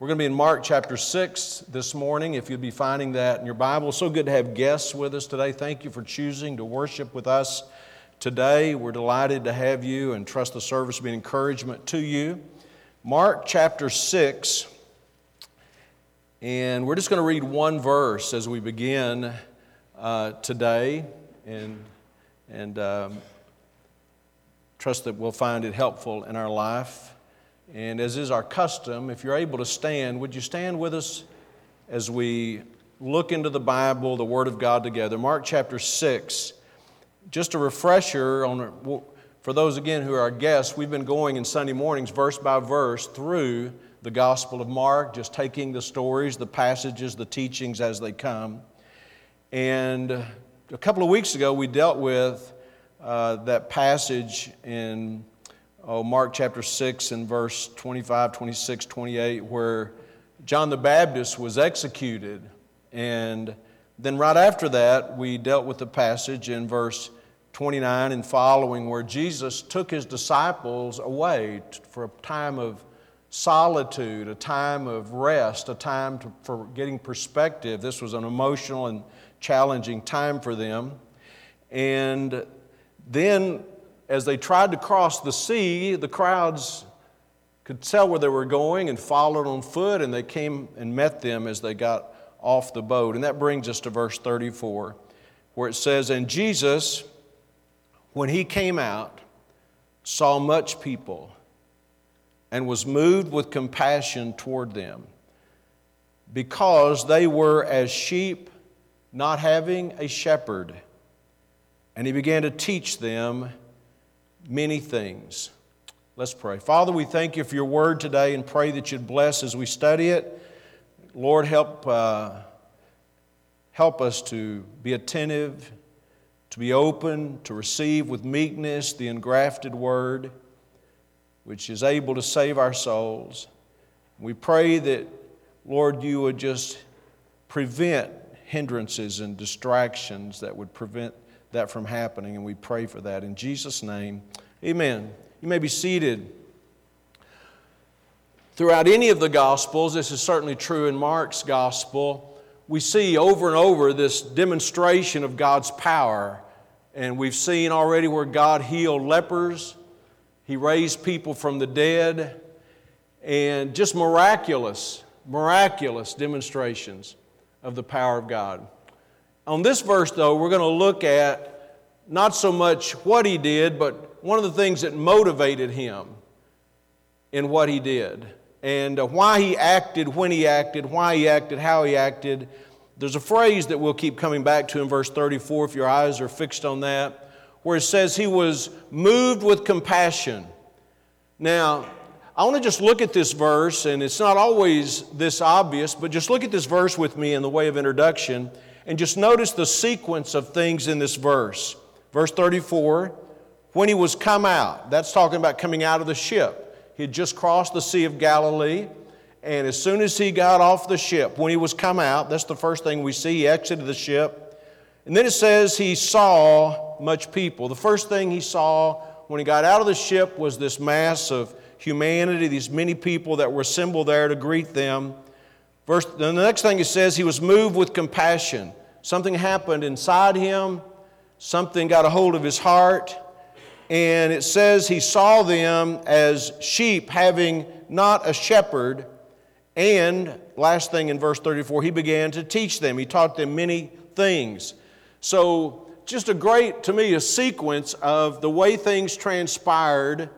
We're going to be in Mark chapter 6 this morning, if you'd be finding that in your Bible. So good to have guests with us today. Thank you for choosing to worship with us today. We're delighted to have you and trust the service to be an encouragement to you. Mark chapter 6, and we're just going to read one verse as we begin uh, today, and, and um, trust that we'll find it helpful in our life. And as is our custom, if you're able to stand, would you stand with us as we look into the Bible, the Word of God together? Mark chapter 6. Just a refresher on, for those again who are our guests, we've been going in Sunday mornings, verse by verse, through the Gospel of Mark, just taking the stories, the passages, the teachings as they come. And a couple of weeks ago, we dealt with uh, that passage in oh, Mark chapter 6 and verse 25, 26, 28, where John the Baptist was executed. And then right after that, we dealt with the passage in verse 29 and following where Jesus took his disciples away for a time of solitude, a time of rest, a time to, for getting perspective. This was an emotional and challenging time for them. And then as they tried to cross the sea, the crowds could tell where they were going and followed on foot, and they came and met them as they got off the boat. And that brings us to verse 34, where it says, And Jesus, when he came out, saw much people and was moved with compassion toward them because they were as sheep not having a shepherd. And he began to teach them many things. Let's pray. Father, we thank you for your word today and pray that you'd bless as we study it. Lord, help, uh, help us to be attentive, to be open, to receive with meekness the engrafted word, which is able to save our souls. We pray that, Lord, you would just prevent hindrances and distractions that would prevent that from happening, and we pray for that. In Jesus' name, amen. You may be seated. Throughout any of the Gospels, this is certainly true in Mark's Gospel, we see over and over this demonstration of God's power. And we've seen already where God healed lepers, He raised people from the dead, and just miraculous, miraculous demonstrations of the power of God. On this verse, though, we're going to look at not so much what he did, but one of the things that motivated him in what he did and uh, why he acted when he acted, why he acted, how he acted. There's a phrase that we'll keep coming back to in verse 34 if your eyes are fixed on that, where it says he was moved with compassion. Now, I want to just look at this verse, and it's not always this obvious, but just look at this verse with me in the way of introduction and just notice the sequence of things in this verse. Verse 34 when he was come out, that's talking about coming out of the ship. He had just crossed the Sea of Galilee, and as soon as he got off the ship, when he was come out, that's the first thing we see. He exited the ship. And then it says he saw much people. The first thing he saw when he got out of the ship was this mass of humanity, these many people that were assembled there to greet them. Verse, the next thing it says, he was moved with compassion. Something happened inside him, something got a hold of his heart, and it says he saw them as sheep having not a shepherd. And last thing in verse 34, he began to teach them. He taught them many things. So, just a great, to me, a sequence of the way things transpired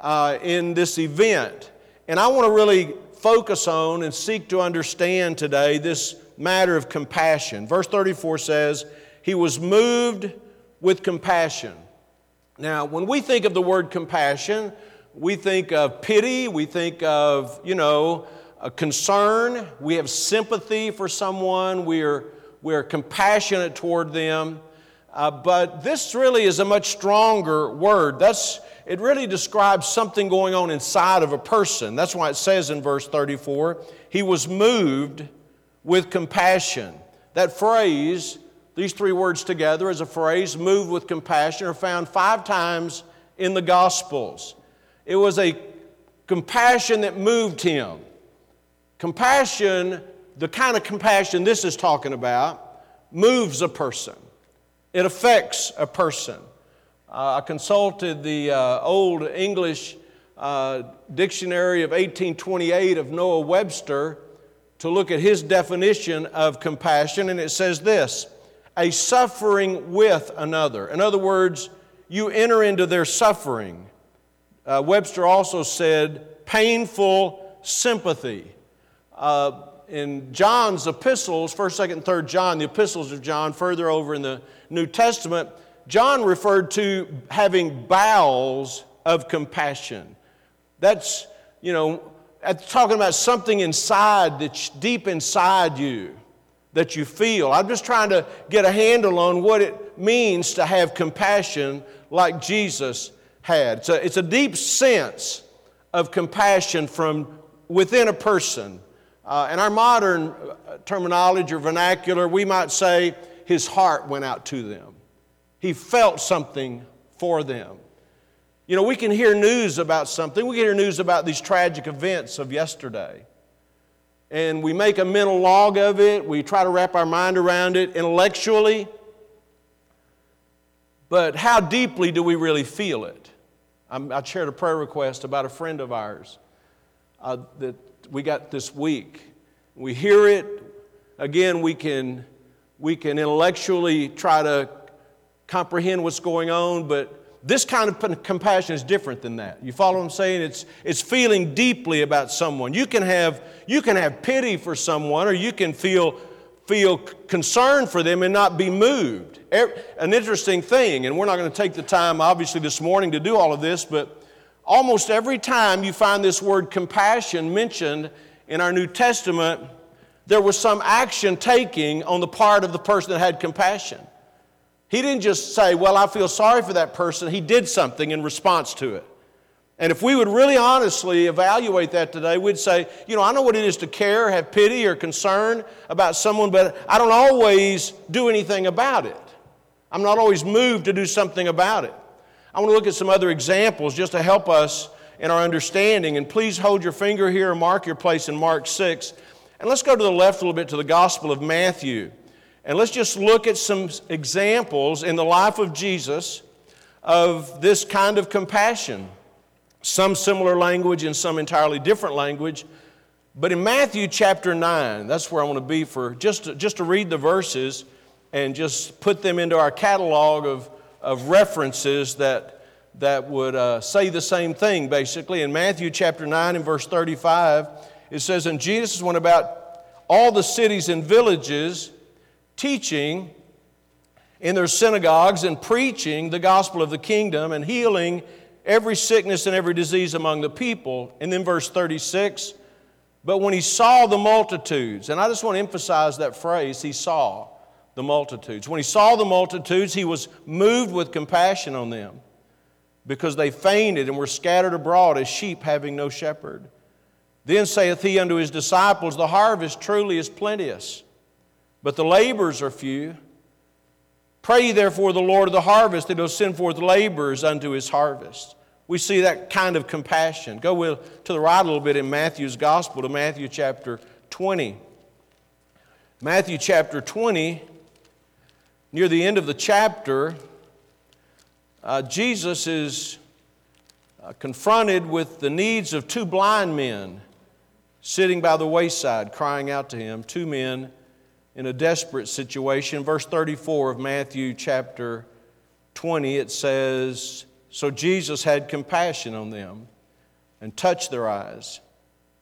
uh, in this event. And I want to really focus on and seek to understand today this matter of compassion. Verse 34 says, He was moved with compassion. Now, when we think of the word compassion, we think of pity, we think of, you know, a concern, we have sympathy for someone, we're, we're compassionate toward them. Uh, but this really is a much stronger word. That's, it really describes something going on inside of a person. That's why it says in verse 34 he was moved with compassion. That phrase, these three words together as a phrase, moved with compassion, are found five times in the Gospels. It was a compassion that moved him. Compassion, the kind of compassion this is talking about, moves a person, it affects a person. Uh, I consulted the uh, old English uh, dictionary of 1828 of Noah Webster to look at his definition of compassion, and it says this a suffering with another. In other words, you enter into their suffering. Uh, Webster also said painful sympathy. Uh, in John's epistles, 1st, 2nd, 3rd John, the epistles of John, further over in the New Testament, John referred to having bowels of compassion. That's, you know, talking about something inside that's deep inside you that you feel. I'm just trying to get a handle on what it means to have compassion like Jesus had. It's a, it's a deep sense of compassion from within a person. Uh, in our modern uh, terminology or vernacular, we might say his heart went out to them. He felt something for them. You know, we can hear news about something. We can hear news about these tragic events of yesterday. And we make a mental log of it. We try to wrap our mind around it intellectually. But how deeply do we really feel it? I shared a prayer request about a friend of ours uh, that we got this week. We hear it. Again, we can, we can intellectually try to comprehend what's going on, but this kind of compassion is different than that. You follow what I'm saying? It's, it's feeling deeply about someone. You can, have, you can have pity for someone, or you can feel, feel concern for them and not be moved. An interesting thing, and we're not going to take the time, obviously, this morning to do all of this, but almost every time you find this word compassion mentioned in our New Testament, there was some action taking on the part of the person that had compassion. He didn't just say, Well, I feel sorry for that person. He did something in response to it. And if we would really honestly evaluate that today, we'd say, You know, I know what it is to care, have pity, or concern about someone, but I don't always do anything about it. I'm not always moved to do something about it. I want to look at some other examples just to help us in our understanding. And please hold your finger here and mark your place in Mark 6. And let's go to the left a little bit to the Gospel of Matthew. And let's just look at some examples in the life of Jesus of this kind of compassion. Some similar language and some entirely different language. But in Matthew chapter 9, that's where I want to be for just to, just to read the verses and just put them into our catalog of, of references that, that would uh, say the same thing, basically. In Matthew chapter 9 and verse 35, it says, And Jesus went about all the cities and villages teaching in their synagogues and preaching the gospel of the kingdom and healing every sickness and every disease among the people. And then verse 36 But when he saw the multitudes, and I just want to emphasize that phrase, he saw the multitudes. When he saw the multitudes, he was moved with compassion on them because they fainted and were scattered abroad as sheep having no shepherd. Then saith he unto his disciples, The harvest truly is plenteous but the laborers are few. Pray therefore the Lord of the harvest that he'll send forth laborers unto his harvest. We see that kind of compassion. Go with, to the right a little bit in Matthew's gospel to Matthew chapter 20. Matthew chapter 20, near the end of the chapter, uh, Jesus is uh, confronted with the needs of two blind men sitting by the wayside, crying out to him. Two men in a desperate situation. Verse 34 of Matthew chapter 20, it says, So Jesus had compassion on them and touched their eyes.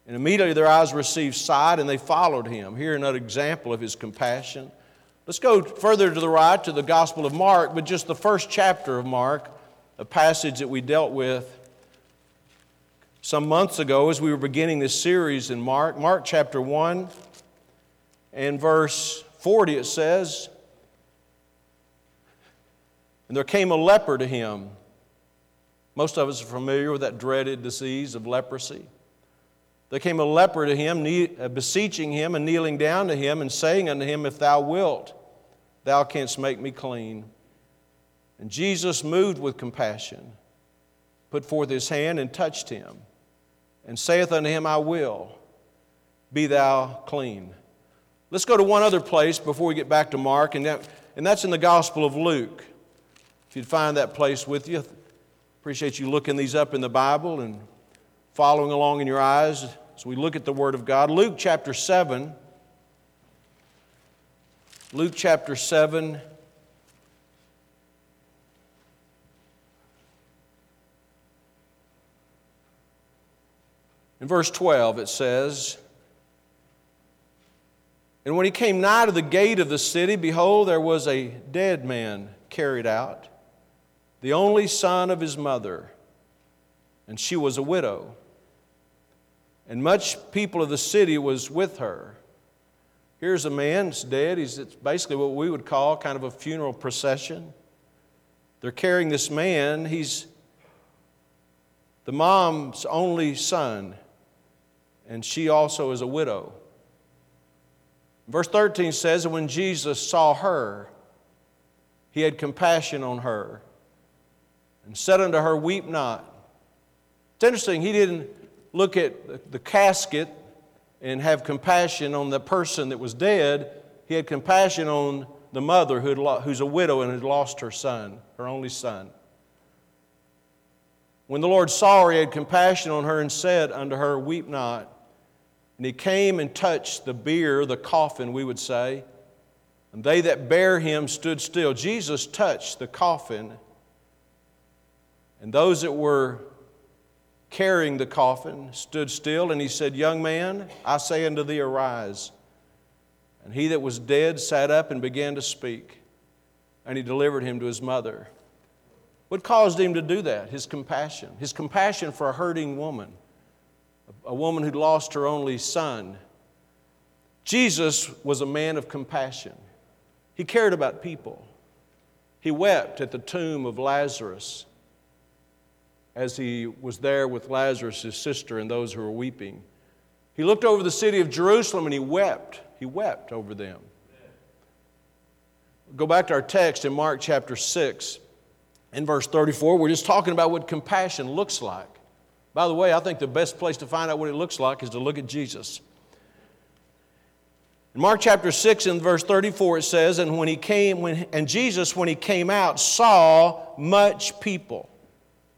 And immediately their eyes received sight and they followed him. Here, another example of his compassion. Let's go further to the right to the Gospel of Mark, but just the first chapter of Mark, a passage that we dealt with some months ago as we were beginning this series in Mark. Mark chapter 1 and verse 40, it says, And there came a leper to him. Most of us are familiar with that dreaded disease of leprosy. There came a leper to him, uh, beseeching him and kneeling down to him and saying unto him, If thou wilt, thou canst make me clean. And Jesus, moved with compassion, put forth his hand and touched him, and saith unto him, I will be thou clean. Let's go to one other place before we get back to Mark, and, that, and that's in the Gospel of Luke. If you'd find that place with you, appreciate you looking these up in the Bible and following along in your eyes as we look at the Word of God. Luke chapter 7. Luke chapter 7. In verse 12, it says, And when he came nigh to the gate of the city, behold, there was a dead man carried out, the only son of his mother, and she was a widow. And much people of the city was with her. Here's a man that's dead. He's it's basically what we would call kind of a funeral procession. They're carrying this man. He's the mom's only son and she also is a widow. Verse 13 says, And when Jesus saw her, he had compassion on her and said unto her, Weep not. It's interesting, he didn't look at the casket and have compassion on the person that was dead. He had compassion on the mother who's a widow and had lost her son, her only son. When the Lord saw her, he had compassion on her and said unto her, Weep not. And he came and touched the bier, the coffin, we would say. And they that bare him stood still. Jesus touched the coffin. And those that were carrying the coffin stood still. And he said, Young man, I say unto thee, arise. And he that was dead sat up and began to speak. And he delivered him to his mother. What caused him to do that? His compassion. His compassion for a hurting woman a woman who'd lost her only son. Jesus was a man of compassion. He cared about people. He wept at the tomb of Lazarus as he was there with Lazarus, his sister, and those who were weeping. He looked over the city of Jerusalem and he wept. He wept over them. Go back to our text in Mark chapter 6 in verse 34. We're just talking about what compassion looks like. By the way, I think the best place to find out what it looks like is to look at Jesus. In Mark chapter 6 and verse 34 it says, And when he came, when, and Jesus, when he came out, saw much people.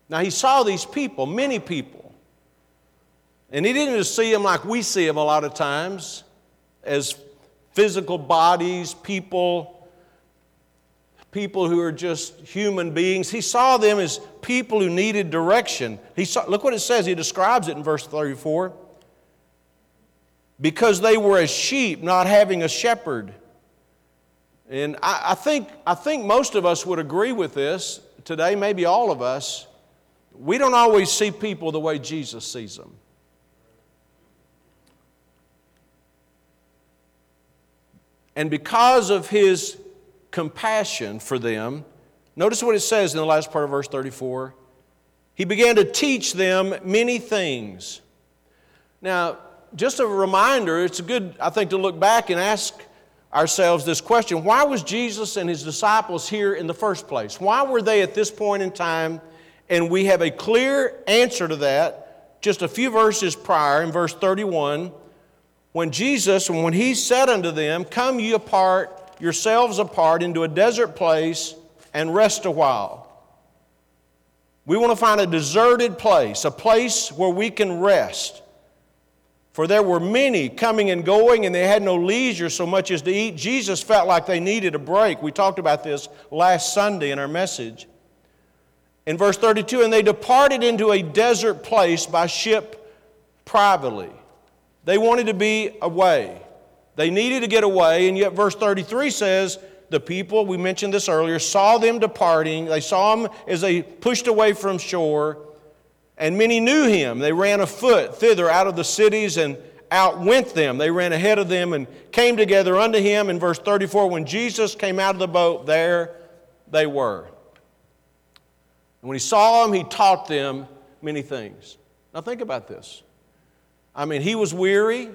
Now he saw these people, many people. And he didn't just see them like we see them a lot of times, as physical bodies, people, people who are just human beings. He saw them as people who needed direction. He saw, look what it says. He describes it in verse 34. Because they were as sheep, not having a shepherd. And I, I, think, I think most of us would agree with this today, maybe all of us. We don't always see people the way Jesus sees them. And because of his compassion for them. Notice what it says in the last part of verse 34. He began to teach them many things. Now, just a reminder, it's good, I think, to look back and ask ourselves this question Why was Jesus and his disciples here in the first place? Why were they at this point in time? And we have a clear answer to that just a few verses prior in verse 31 when Jesus, when he said unto them, Come ye apart yourselves apart into a desert place and rest a while. We want to find a deserted place, a place where we can rest. For there were many coming and going, and they had no leisure so much as to eat. Jesus felt like they needed a break. We talked about this last Sunday in our message. In verse 32, and they departed into a desert place by ship privately. They wanted to be away. They needed to get away, and yet verse 33 says, the people, we mentioned this earlier, saw them departing. They saw them as they pushed away from shore, and many knew him. They ran afoot thither out of the cities and outwent them. They ran ahead of them and came together unto him. In verse 34, when Jesus came out of the boat, there they were. When he saw them, he taught them many things. Now think about this. I mean, he was weary.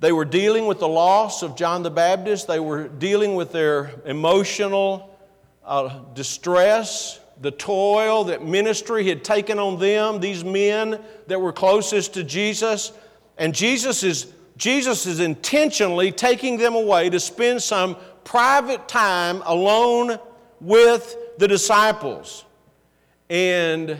They were dealing with the loss of John the Baptist, they were dealing with their emotional uh, distress, the toil that ministry had taken on them, these men that were closest to Jesus. And Jesus is, Jesus is intentionally taking them away to spend some private time alone with the disciples. And,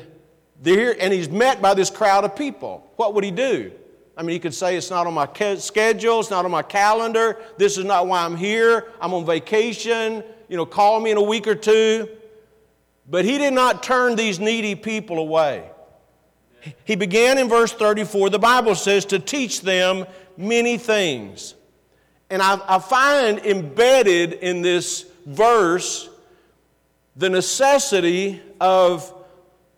there, and he's met by this crowd of people. What would he do? I mean, he could say, It's not on my schedule, it's not on my calendar, this is not why I'm here, I'm on vacation, you know, call me in a week or two. But he did not turn these needy people away. He began in verse 34, the Bible says, to teach them many things. And I, I find embedded in this verse the necessity of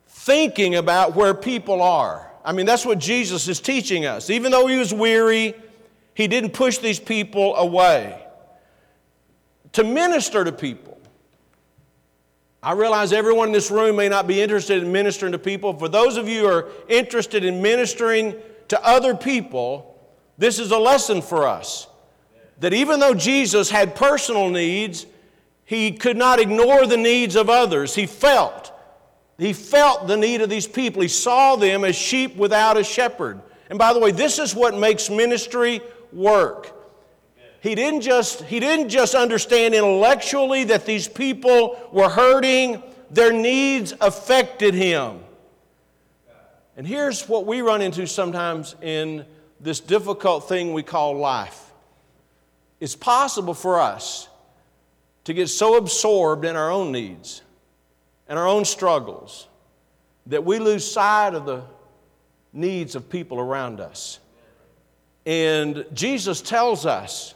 thinking about where people are. I mean, that's what Jesus is teaching us. Even though he was weary, he didn't push these people away. To minister to people. I realize everyone in this room may not be interested in ministering to people. For those of you who are interested in ministering to other people, this is a lesson for us. That even though Jesus had personal needs, he could not ignore the needs of others. He felt he felt the need of these people. He saw them as sheep without a shepherd. And by the way, this is what makes ministry work. He didn't just, he didn't just understand intellectually that these people were hurting, their needs affected him. And here's what we run into sometimes in this difficult thing we call life. It's possible for us to get so absorbed in our own needs and our own struggles that we lose sight of the needs of people around us. And Jesus tells us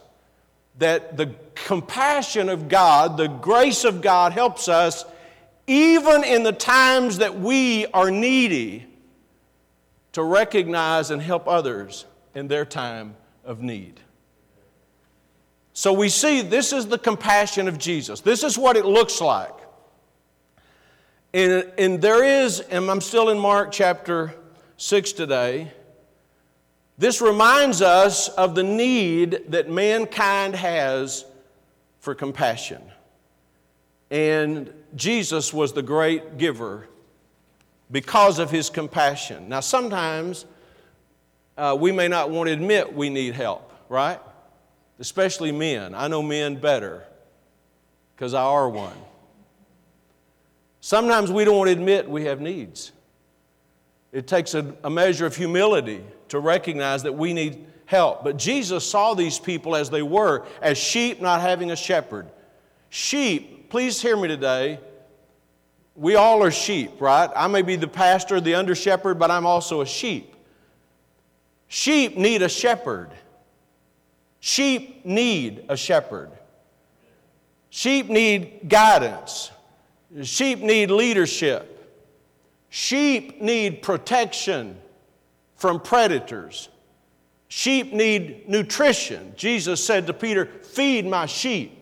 that the compassion of God, the grace of God helps us even in the times that we are needy to recognize and help others in their time of need. So we see this is the compassion of Jesus. This is what it looks like. And, and there is, and I'm still in Mark chapter 6 today. This reminds us of the need that mankind has for compassion. And Jesus was the great giver because of his compassion. Now, sometimes uh, we may not want to admit we need help, right? Especially men. I know men better because I are one. Sometimes we don't want to admit we have needs. It takes a, a, measure of humility to recognize that we need help. But Jesus saw these people as they were, as sheep not having a shepherd. Sheep, please hear me today. We all are sheep, right? I may be the pastor, the under shepherd, but I'm also a sheep. Sheep need a shepherd. Sheep need a shepherd. Sheep need guidance. Sheep need leadership. Sheep need protection from predators. Sheep need nutrition. Jesus said to Peter, Feed my sheep.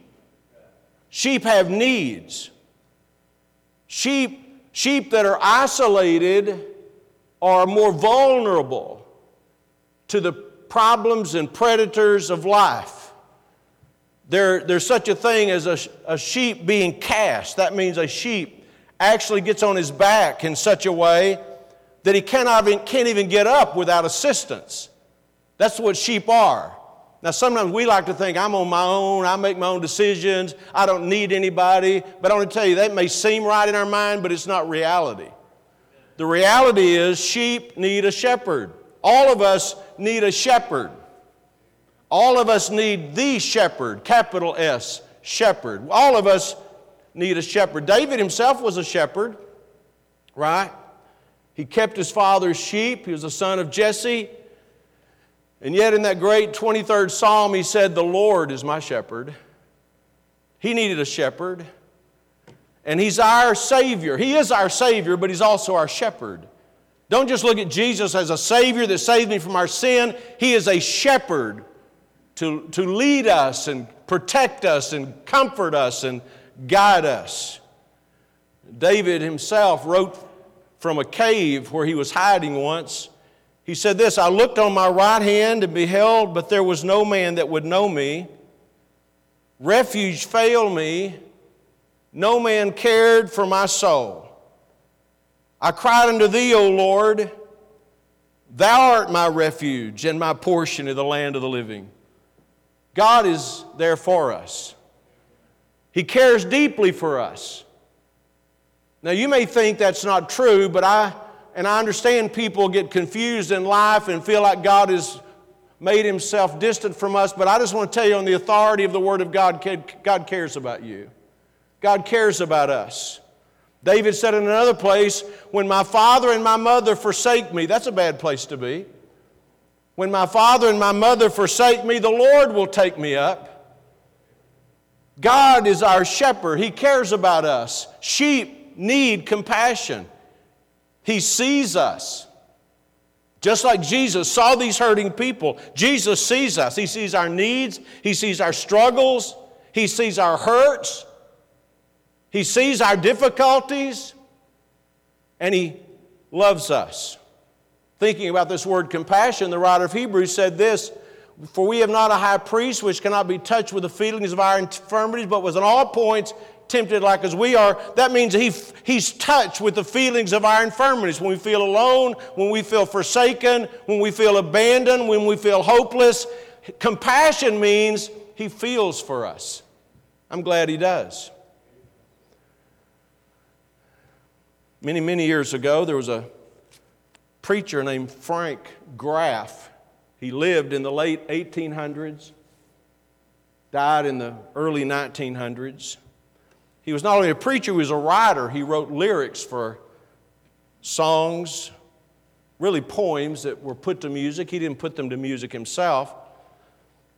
Sheep have needs. Sheep, sheep that are isolated are more vulnerable to the problems and predators of life. There, there's such a thing as a, a sheep being cast. That means a sheep actually gets on his back in such a way that he cannot even, can't even get up without assistance. That's what sheep are. Now, sometimes we like to think I'm on my own, I make my own decisions, I don't need anybody. But I want to tell you, that may seem right in our mind, but it's not reality. The reality is, sheep need a shepherd. All of us need a shepherd. All of us need the shepherd, capital S, shepherd. All of us need a shepherd. David himself was a shepherd, right? He kept his father's sheep. He was a son of Jesse. And yet, in that great 23rd Psalm, he said, The Lord is my shepherd. He needed a shepherd. And he's our Savior. He is our Savior, but he's also our shepherd. Don't just look at Jesus as a Savior that saved me from our sin. He is a shepherd to, to lead us and protect us and comfort us and guide us. David himself wrote from a cave where he was hiding once. He said this I looked on my right hand and beheld, but there was no man that would know me. Refuge failed me. No man cared for my soul. I cried unto thee, O Lord. Thou art my refuge and my portion in the land of the living. God is there for us. He cares deeply for us. Now, you may think that's not true, but I, and I understand people get confused in life and feel like God has made himself distant from us, but I just want to tell you on the authority of the Word of God, God cares about you. God cares about us. David said in another place, When my father and my mother forsake me, that's a bad place to be. When my father and my mother forsake me, the Lord will take me up. God is our shepherd, He cares about us. Sheep need compassion, He sees us. Just like Jesus saw these hurting people, Jesus sees us. He sees our needs, He sees our struggles, He sees our hurts, he sees our difficulties and He loves us. Thinking about this word compassion, the writer of Hebrews said this For we have not a high priest which cannot be touched with the feelings of our infirmities, but was in all points tempted like as we are. That means he, He's touched with the feelings of our infirmities. When we feel alone, when we feel forsaken, when we feel abandoned, when we feel hopeless. Compassion means He feels for us. I'm glad He does. Many, many years ago, there was a preacher named Frank Graeff. He lived in the late 1800s, died in the early 1900s. He was not only a preacher, he was a writer. He wrote lyrics for songs, really poems that were put to music. He didn't put them to music himself.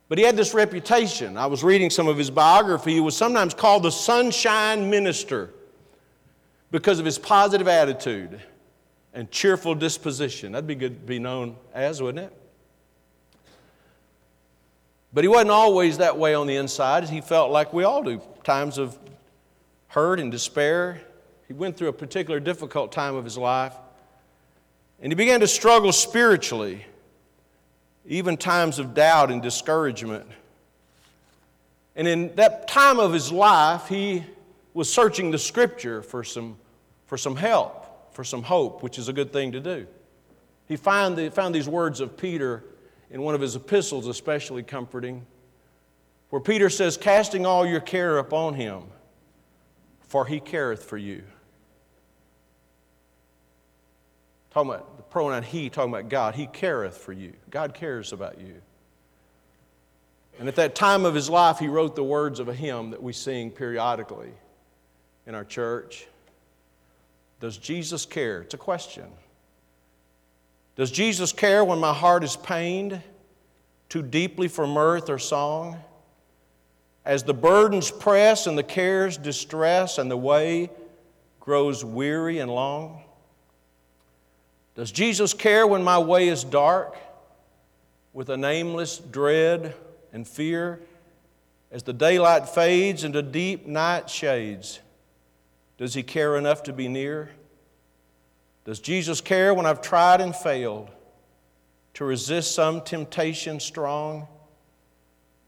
But he had this reputation. I was reading some of his biography. He was sometimes called the Sunshine Minister because of his positive attitude and cheerful disposition. That'd be good to be known as, wouldn't it? But he wasn't always that way on the inside. He felt like we all do times of hurt and despair. He went through a particular difficult time of his life. And he began to struggle spiritually, even times of doubt and discouragement. And in that time of his life, he was searching the scripture for some, for some help, for some hope, which is a good thing to do. He found, the, found these words of Peter in one of his epistles, especially comforting, where Peter says, Casting all your care upon him, for he careth for you. Talking about the pronoun he, talking about God. He careth for you. God cares about you. And at that time of his life, he wrote the words of a hymn that we sing periodically in our church? Does Jesus care? It's a question. Does Jesus care when my heart is pained too deeply for mirth or song? As the burdens press and the cares distress and the way grows weary and long? Does Jesus care when my way is dark with a nameless dread and fear as the daylight fades into deep night shades? Does He care enough to be near? Does Jesus care when I've tried and failed to resist some temptation strong?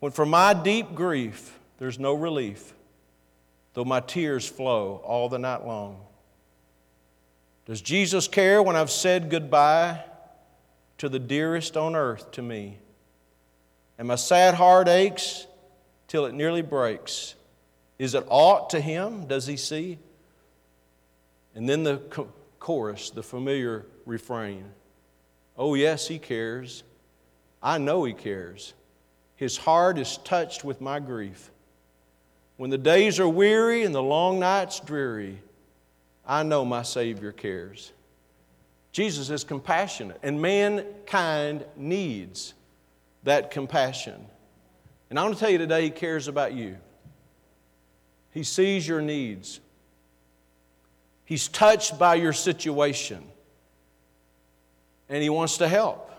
When for my deep grief there's no relief, though my tears flow all the night long? Does Jesus care when I've said goodbye to the dearest on earth to me? And my sad heart aches till it nearly breaks. Is it aught to him? Does he see? And then the chorus, the familiar refrain Oh, yes, He cares. I know He cares. His heart is touched with my grief. When the days are weary and the long nights dreary, I know my Savior cares. Jesus is compassionate, and mankind needs that compassion. And I want to tell you today, He cares about you. He sees your needs. He's touched by your situation and He wants to help.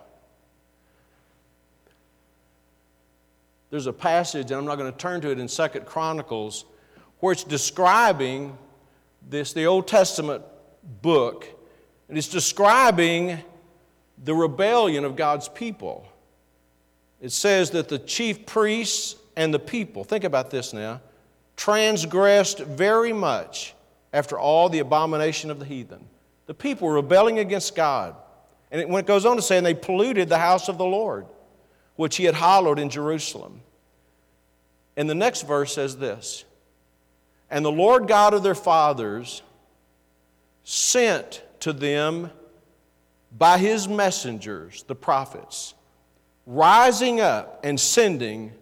There's a passage, and I'm not going to turn to it in Second Chronicles, where it's describing this, the Old Testament book, and it's describing the rebellion of God's people. It says that the chief priests and the people, think about this now, transgressed very much after all the abomination of the heathen. The people were rebelling against God. And it, when it goes on to say, and they polluted the house of the Lord, which he had hallowed in Jerusalem. And the next verse says this And the Lord God of their fathers sent to them by his messengers, the prophets, rising up and sending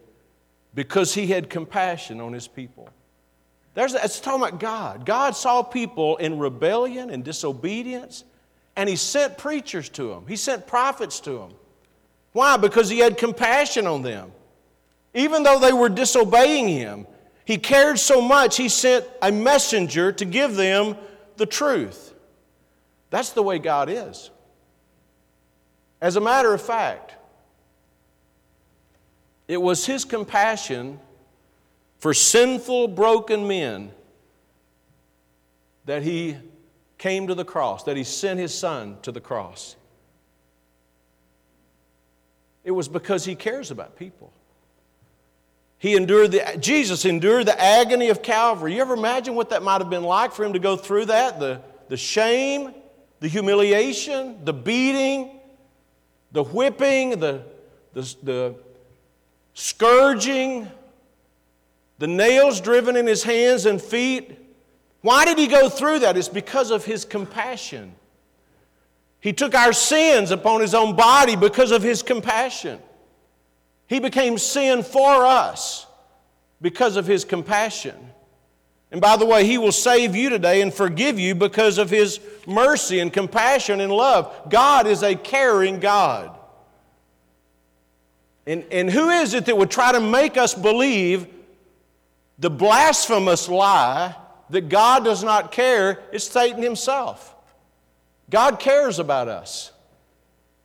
because he had compassion on his people. There's, it's talking about God. God saw people in rebellion and disobedience, and he sent preachers to them, he sent prophets to them. Why? Because he had compassion on them. Even though they were disobeying him, he cared so much, he sent a messenger to give them the truth. That's the way God is. As a matter of fact, it was his compassion for sinful, broken men that he came to the cross, that he sent his son to the cross. It was because he cares about people. He endured the, Jesus endured the agony of Calvary. You ever imagine what that might have been like for him to go through that? The, the shame, the humiliation, the beating, the whipping, the, the, the scourging, the nails driven in his hands and feet. Why did he go through that? It's because of his compassion. He took our sins upon his own body because of his compassion. He became sin for us because of His compassion. And by the way, He will save you today and forgive you because of His mercy and compassion and love. God is a caring God. And, and who is it that would try to make us believe the blasphemous lie that God does not care? is Satan himself. God cares about us.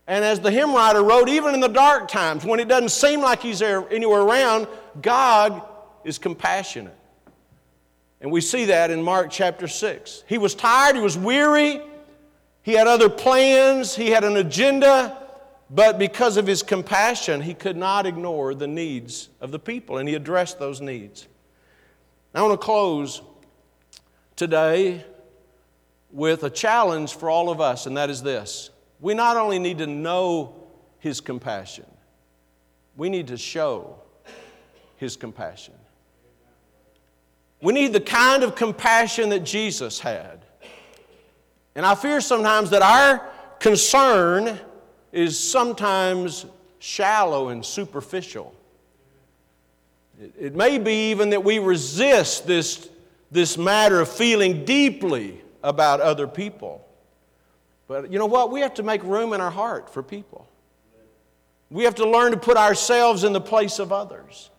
And as the hymn writer wrote, even in the dark times, when it doesn't seem like He's there anywhere around, God is compassionate. And we see that in Mark chapter 6. He was tired, he was weary, he had other plans, he had an agenda, but because of his compassion, he could not ignore the needs of the people, and he addressed those needs. I want to close today with a challenge for all of us, and that is this we not only need to know His compassion, we need to show His compassion. We need the kind of compassion that Jesus had. And I fear sometimes that our concern is sometimes shallow and superficial. It, may be even that we resist this, this matter of feeling deeply about other people. But you know what? We have to make room in our heart for people. We have to learn to put ourselves in the place of others.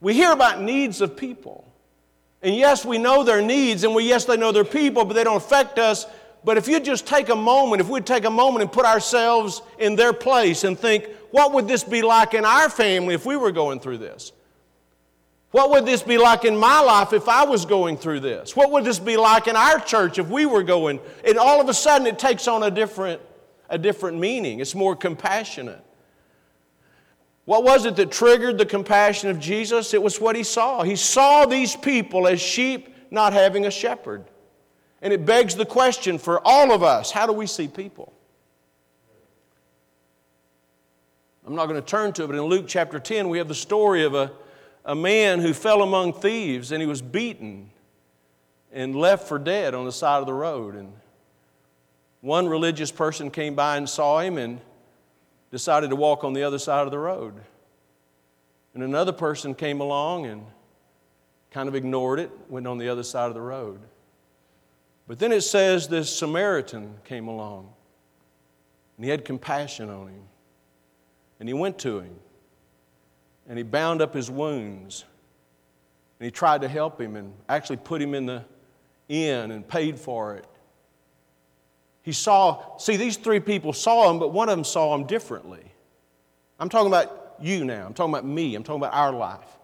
We hear about needs of people. And yes, we know their needs, and we, yes, they know their people, but they don't affect us. But if you just take a moment, if we'd take a moment and put ourselves in their place and think, what would this be like in our family if we were going through this? What would this be like in my life if I was going through this? What would this be like in our church if we were going? And all of a sudden it takes on a different, a different meaning. It's more compassionate. What was it that triggered the compassion of Jesus? It was what he saw. He saw these people as sheep not having a shepherd. And it begs the question for all of us how do we see people? I'm not going to turn to it, but in Luke chapter 10, we have the story of a a man who fell among thieves and he was beaten and left for dead on the side of the road. And one religious person came by and saw him and decided to walk on the other side of the road. And another person came along and kind of ignored it, went on the other side of the road. But then it says this Samaritan came along and he had compassion on him. And he went to him and he bound up his wounds. And he tried to help him and actually put him in the inn and paid for it. He saw, see, these three people saw him, but one of them saw him differently. I'm talking about you now. I'm talking about me. I'm talking about our life.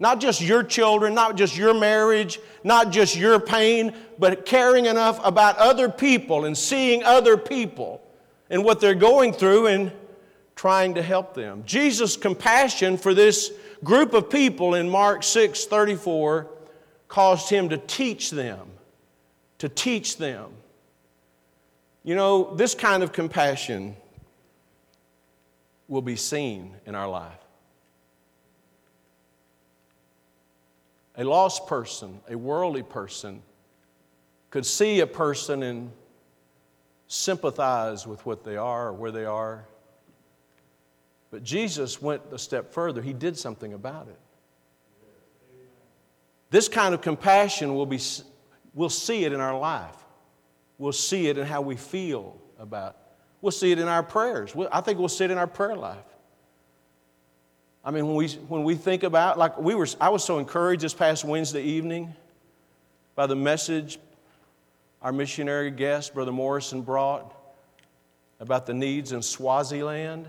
Not just your children, not just your marriage, not just your pain, but caring enough about other people and seeing other people and what they're going through and trying to help them. Jesus' compassion for this group of people in Mark 6 34 caused him to teach them, to teach them. You know, this kind of compassion will be seen in our life. A lost person, a worldly person, could see a person and sympathize with what they are or where they are. But Jesus went a step further. He did something about it. This kind of compassion will be, we'll see it in our life. We'll see it in how we feel about. We'll see it in our prayers. I think we'll see it in our prayer life. I mean, when we, when we think about, like we were, I was so encouraged this past Wednesday evening by the message our missionary guest, Brother Morrison, brought about the needs in Swaziland.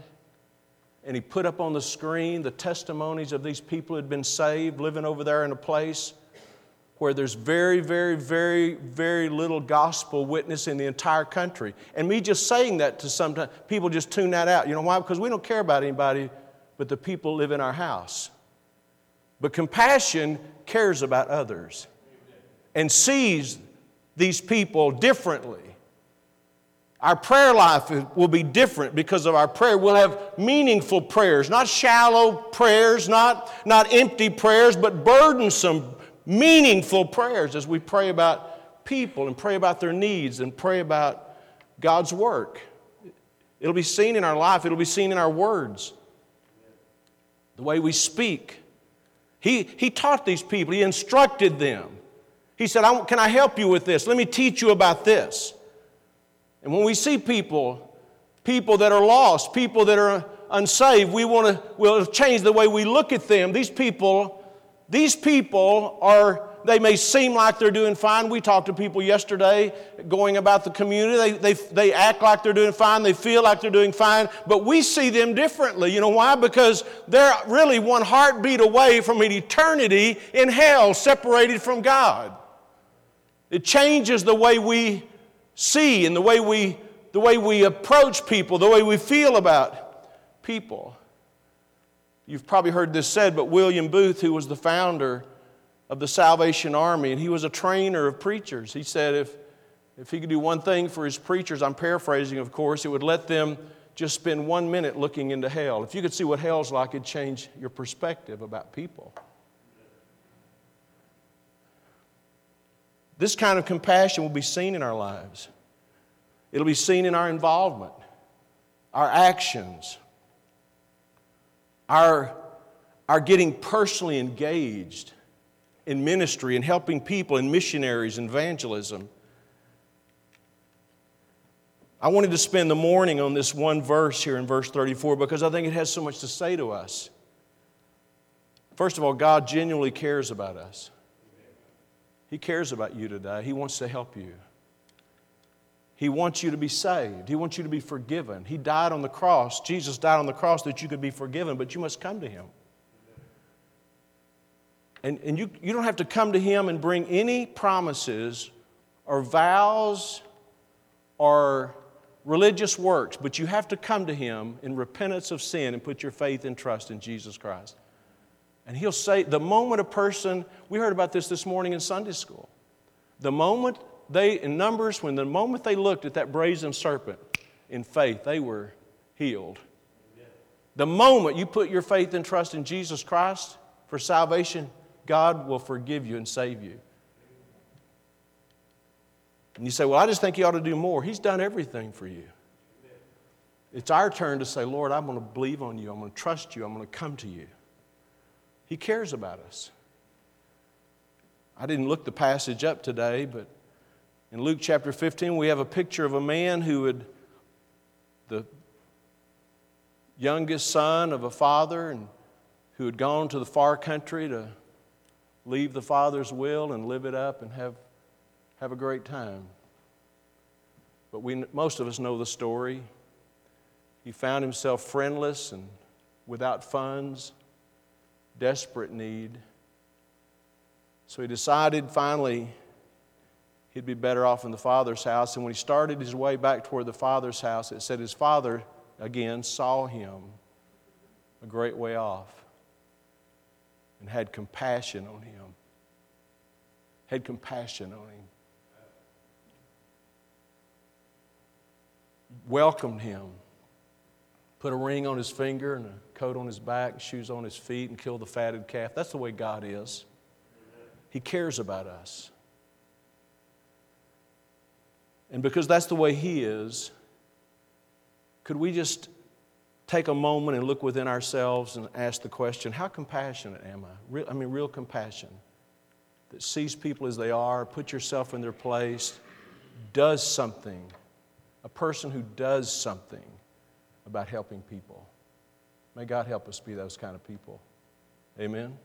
And he put up on the screen the testimonies of these people who had been saved, living over there in a place where there's very, very, very, very little gospel witness in the entire country. And me just saying that to some people just tune that out. You know why? Because we don't care about anybody but the people live in our house. But compassion cares about others and sees these people differently. Our prayer life will be different because of our prayer. We'll have meaningful prayers, not shallow prayers, not, not empty prayers, but burdensome, meaningful prayers as we pray about people and pray about their needs and pray about God's work. It'll be seen in our life, it'll be seen in our words, the way we speak. He, he taught these people, he instructed them. He said, I, Can I help you with this? Let me teach you about this. And when we see people, people that are lost, people that are unsaved, we want to we'll change the way we look at them. These people, these people are they may seem like they're doing fine. We talked to people yesterday going about the community. They, they, they act like they're doing fine. They feel like they're doing fine. But we see them differently. You know why? Because they're really one heartbeat away from an eternity in hell, separated from God. It changes the way we see and the way we, the way we approach people, the way we feel about people. You've probably heard this said, but William Booth, who was the founder of the Salvation Army, and he was a trainer of preachers, he said if, if he could do one thing for his preachers, I'm paraphrasing, of course, it would let them just spend one minute looking into hell. If you could see what hell's like, it'd change your perspective about people. This kind of compassion will be seen in our lives. It'll be seen in our involvement, our actions, our, our getting personally engaged in ministry and helping people in missionaries and evangelism. I wanted to spend the morning on this one verse here in verse 34 because I think it has so much to say to us. First of all, God genuinely cares about us. He cares about you today. He wants to help you. He wants you to be saved. He wants you to be forgiven. He died on the cross. Jesus died on the cross that you could be forgiven, but you must come to Him. And, and you, you don't have to come to Him and bring any promises or vows or religious works, but you have to come to Him in repentance of sin and put your faith and trust in Jesus Christ. And he'll say, the moment a person, we heard about this this morning in Sunday school. The moment they, in Numbers, when the moment they looked at that brazen serpent in faith, they were healed. The moment you put your faith and trust in Jesus Christ for salvation, God will forgive you and save you. And you say, Well, I just think He ought to do more. He's done everything for you. It's our turn to say, Lord, I'm going to believe on you. I'm going to trust you. I'm going to come to you. He cares about us. I didn't look the passage up today, but in Luke chapter 15, we have a picture of a man who had, the youngest son of a father, and who had gone to the far country to leave the father's will and live it up and have, have a great time. But we, most of us know the story. He found himself friendless and without funds desperate need. So he decided finally he'd be better off in the father's house. And when he started his way back toward the father's house, it said his father again saw him a great way off and had compassion on him. Had compassion on him. welcomed him, put a ring on his finger and a coat on his back, shoes on his feet, and killed the fatted calf. That's the way God is. He cares about us. And because that's the way He is, could we just take a moment and look within ourselves and ask the question how compassionate am I? Real, I mean, real compassion that sees people as they are, put yourself in their place, does something, a person who does something about helping people. May God help us be those kind of people. Amen.